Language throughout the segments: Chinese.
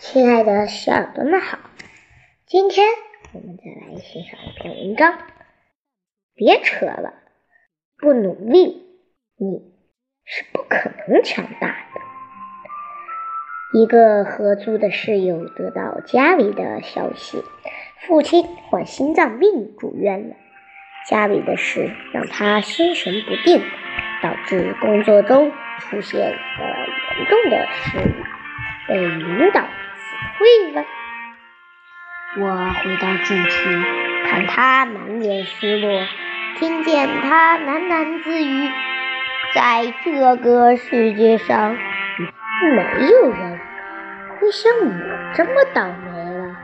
亲爱的小耳朵们好，今天我们再来欣赏一篇文章。别扯了，不努力，你是不可能强大的。一个合租的室友得到家里的消息，父亲患心脏病住院了。家里的事让他心神不定，导致工作中出现了严重的失误，被领导会了。我回到住处，看他满脸失落，听见他喃喃自语：“在这个世界上，没有人会像我这么倒霉了。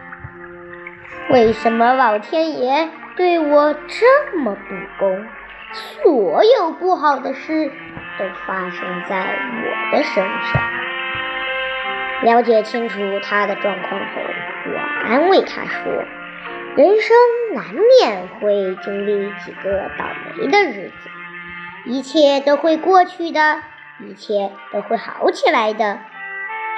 为什么老天爷？”对我这么不公，所有不好的事都发生在我的身上。了解清楚他的状况后，我安慰他说：“人生难免会经历几个倒霉的日子，一切都会过去的，一切都会好起来的。”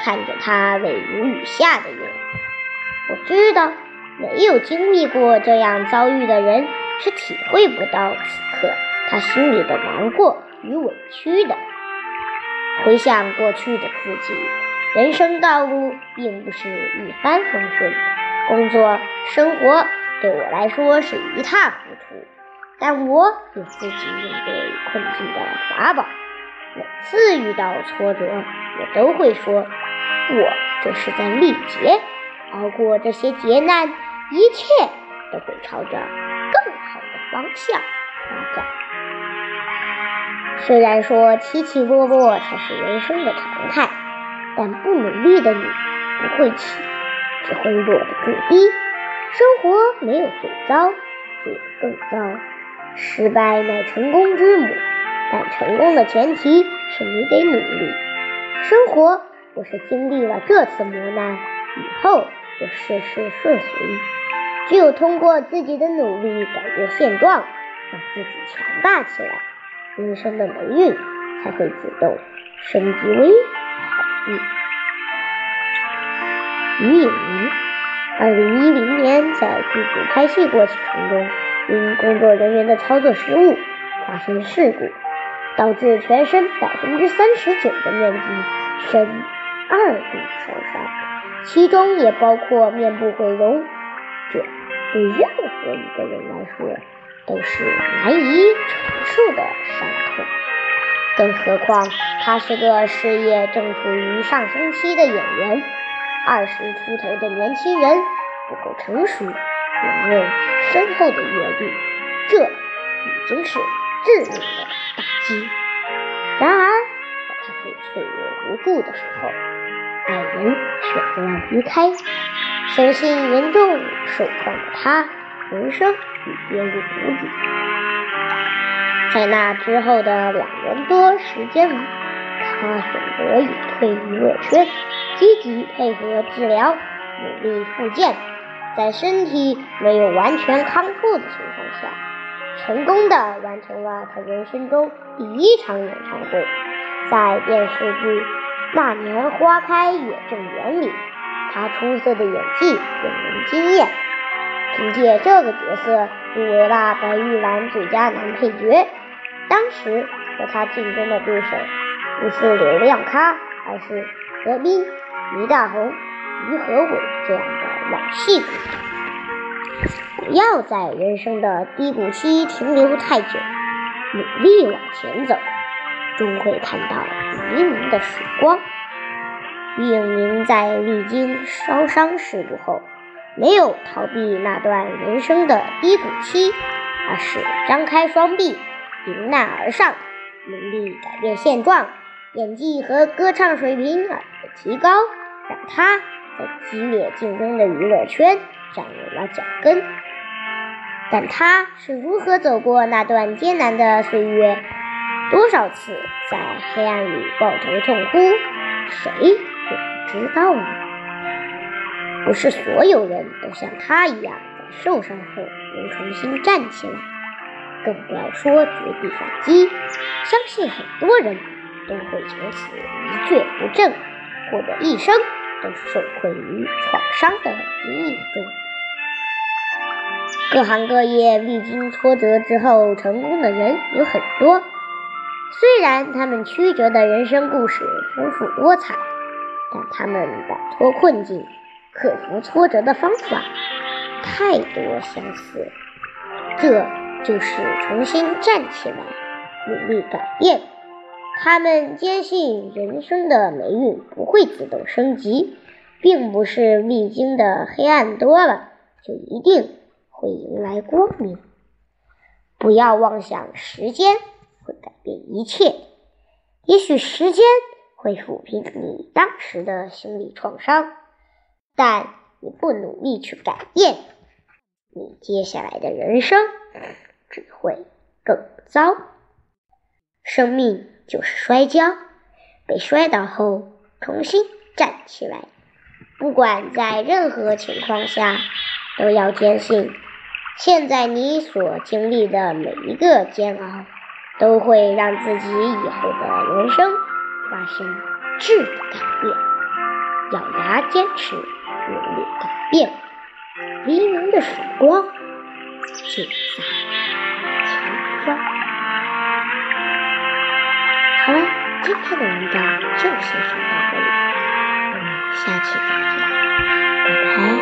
看着他泪如雨下的样子，我知道。没有经历过这样遭遇的人是体会不到此刻他心里的难过与委屈的。回想过去的自己，人生道路并不是一帆风顺，工作生活对我来说是一塌糊涂。但我有自己应对困境的法宝。每次遇到挫折，我都会说：“我这是在历劫，熬过这些劫难。”一切都会朝着更好的方向发展。虽然说起起落落才是人生的常态，但不努力的你不会起，只会落得更低。生活没有最糟，只有更糟。失败乃成功之母，但成功的前提是你得努力。生活不是经历了这次磨难以后就事事顺遂。只有通过自己的努力改变现状，让自己强大起来，人生的霉运才会自动升级为好运。于影明，二零一零年在剧组拍戏过程中，因工作人员的操作失误发生事故，导致全身百分之三十九的面积深二度受伤，其中也包括面部毁容。这对任何一个人来说都是难以承受的伤痛，更何况他是个事业正处于上升期的演员，二十出头的年轻人，不够成熟，也没有深厚的阅历，这已经是致命的打击。然而，在他最脆弱无助的时候，爱人选择了离开。身心严重受创的他，人生已跌入谷底。在那之后的两年多时间里，他选择以退娱乐圈，积极配合治疗，努力复健，在身体没有完全康复的情况下，成功的完成了他人生中第一场演唱会。在电视剧《那年花开月正圆》里。他出色的演技令人惊艳，凭借这个角色入围了白玉兰最佳男配角。当时和他竞争的对手不是流量咖，而是何冰、倪大红、于和伟这样的老戏骨。不要在人生的低谷期停留太久，努力往前走，终会看到黎明的曙光。于影明在历经烧伤事故后，没有逃避那段人生的低谷期，而是张开双臂迎难而上，努力改变现状。演技和歌唱水平的提高，让他在激烈竞争的娱乐圈站稳了脚跟。但他是如何走过那段艰难的岁月？多少次在黑暗里抱头痛哭？谁？知道呢？不是所有人都像他一样，在受伤后能重新站起来，更不要说绝地反击。相信很多人都会从此一蹶不振，或者一生都受困于创伤的阴影中。各行各业历经挫折之后成功的人有很多，虽然他们曲折的人生故事丰富多彩，但他们摆脱困境、克服挫折的方法太多相似。这就是重新站起来，努力改变。他们坚信人生的霉运不会自动升级，并不是历经的黑暗多了就一定会迎来光明。不要妄想时间会改变一切，也许时间会抚平你当时的心理创伤，但你不努力去改变，你接下来的人生只会更糟。生命。就是摔跤，被摔倒后重新站起来。不管在任何情况下，都要坚信，现在你所经历的每一个煎熬，都会让自己以后的人生发生质的改变。咬牙坚持，努力改变。黎明的曙光就在好了，今天的文章就先说到这里，我们下期再见，拜拜。